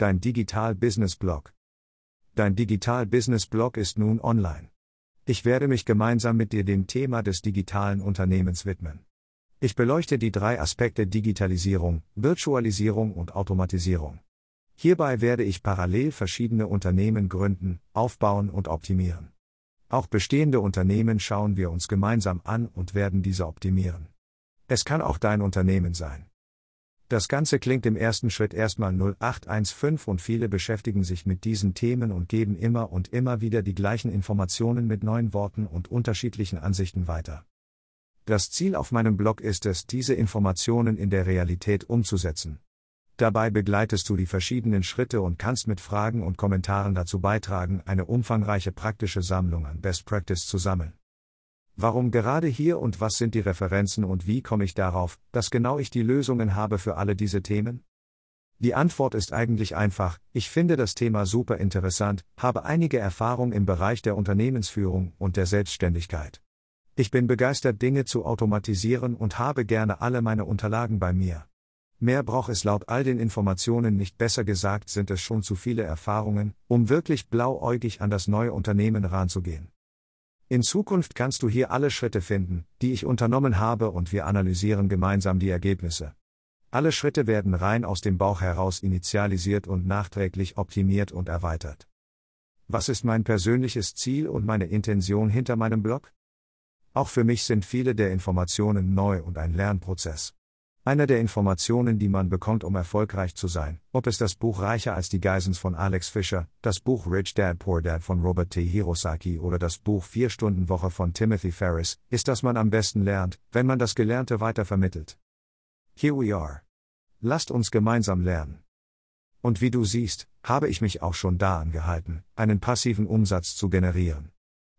Dein Digital Business Blog. Dein Digital Business Blog ist nun online. Ich werde mich gemeinsam mit dir dem Thema des digitalen Unternehmens widmen. Ich beleuchte die drei Aspekte Digitalisierung, Virtualisierung und Automatisierung. Hierbei werde ich parallel verschiedene Unternehmen gründen, aufbauen und optimieren. Auch bestehende Unternehmen schauen wir uns gemeinsam an und werden diese optimieren. Es kann auch dein Unternehmen sein. Das Ganze klingt im ersten Schritt erstmal 0815 und viele beschäftigen sich mit diesen Themen und geben immer und immer wieder die gleichen Informationen mit neuen Worten und unterschiedlichen Ansichten weiter. Das Ziel auf meinem Blog ist es, diese Informationen in der Realität umzusetzen. Dabei begleitest du die verschiedenen Schritte und kannst mit Fragen und Kommentaren dazu beitragen, eine umfangreiche praktische Sammlung an Best Practice zu sammeln. Warum gerade hier und was sind die Referenzen und wie komme ich darauf, dass genau ich die Lösungen habe für alle diese Themen? Die Antwort ist eigentlich einfach, ich finde das Thema super interessant, habe einige Erfahrung im Bereich der Unternehmensführung und der Selbstständigkeit. Ich bin begeistert, Dinge zu automatisieren und habe gerne alle meine Unterlagen bei mir. Mehr braucht es laut all den Informationen nicht besser gesagt, sind es schon zu viele Erfahrungen, um wirklich blauäugig an das neue Unternehmen ranzugehen. In Zukunft kannst du hier alle Schritte finden, die ich unternommen habe und wir analysieren gemeinsam die Ergebnisse. Alle Schritte werden rein aus dem Bauch heraus initialisiert und nachträglich optimiert und erweitert. Was ist mein persönliches Ziel und meine Intention hinter meinem Blog? Auch für mich sind viele der Informationen neu und ein Lernprozess. Einer der Informationen, die man bekommt, um erfolgreich zu sein, ob es das Buch Reicher als die Geisens von Alex Fischer, das Buch Rich Dad Poor Dad von Robert T. Hirosaki oder das Buch Vier Stunden Woche von Timothy Ferris, ist, dass man am besten lernt, wenn man das Gelernte weiter vermittelt. Here we are. Lasst uns gemeinsam lernen. Und wie du siehst, habe ich mich auch schon da angehalten, einen passiven Umsatz zu generieren.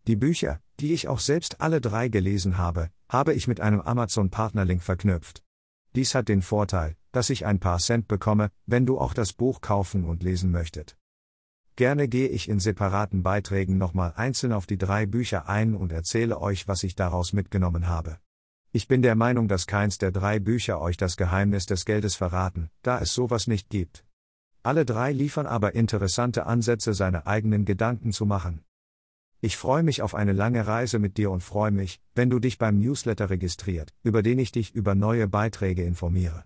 Die Bücher, die ich auch selbst alle drei gelesen habe, habe ich mit einem Amazon-Partnerlink verknüpft. Dies hat den Vorteil, dass ich ein paar Cent bekomme, wenn du auch das Buch kaufen und lesen möchtet. Gerne gehe ich in separaten Beiträgen nochmal einzeln auf die drei Bücher ein und erzähle euch, was ich daraus mitgenommen habe. Ich bin der Meinung, dass keins der drei Bücher euch das Geheimnis des Geldes verraten, da es sowas nicht gibt. Alle drei liefern aber interessante Ansätze, seine eigenen Gedanken zu machen. Ich freue mich auf eine lange Reise mit dir und freue mich, wenn du dich beim Newsletter registriert, über den ich dich über neue Beiträge informiere.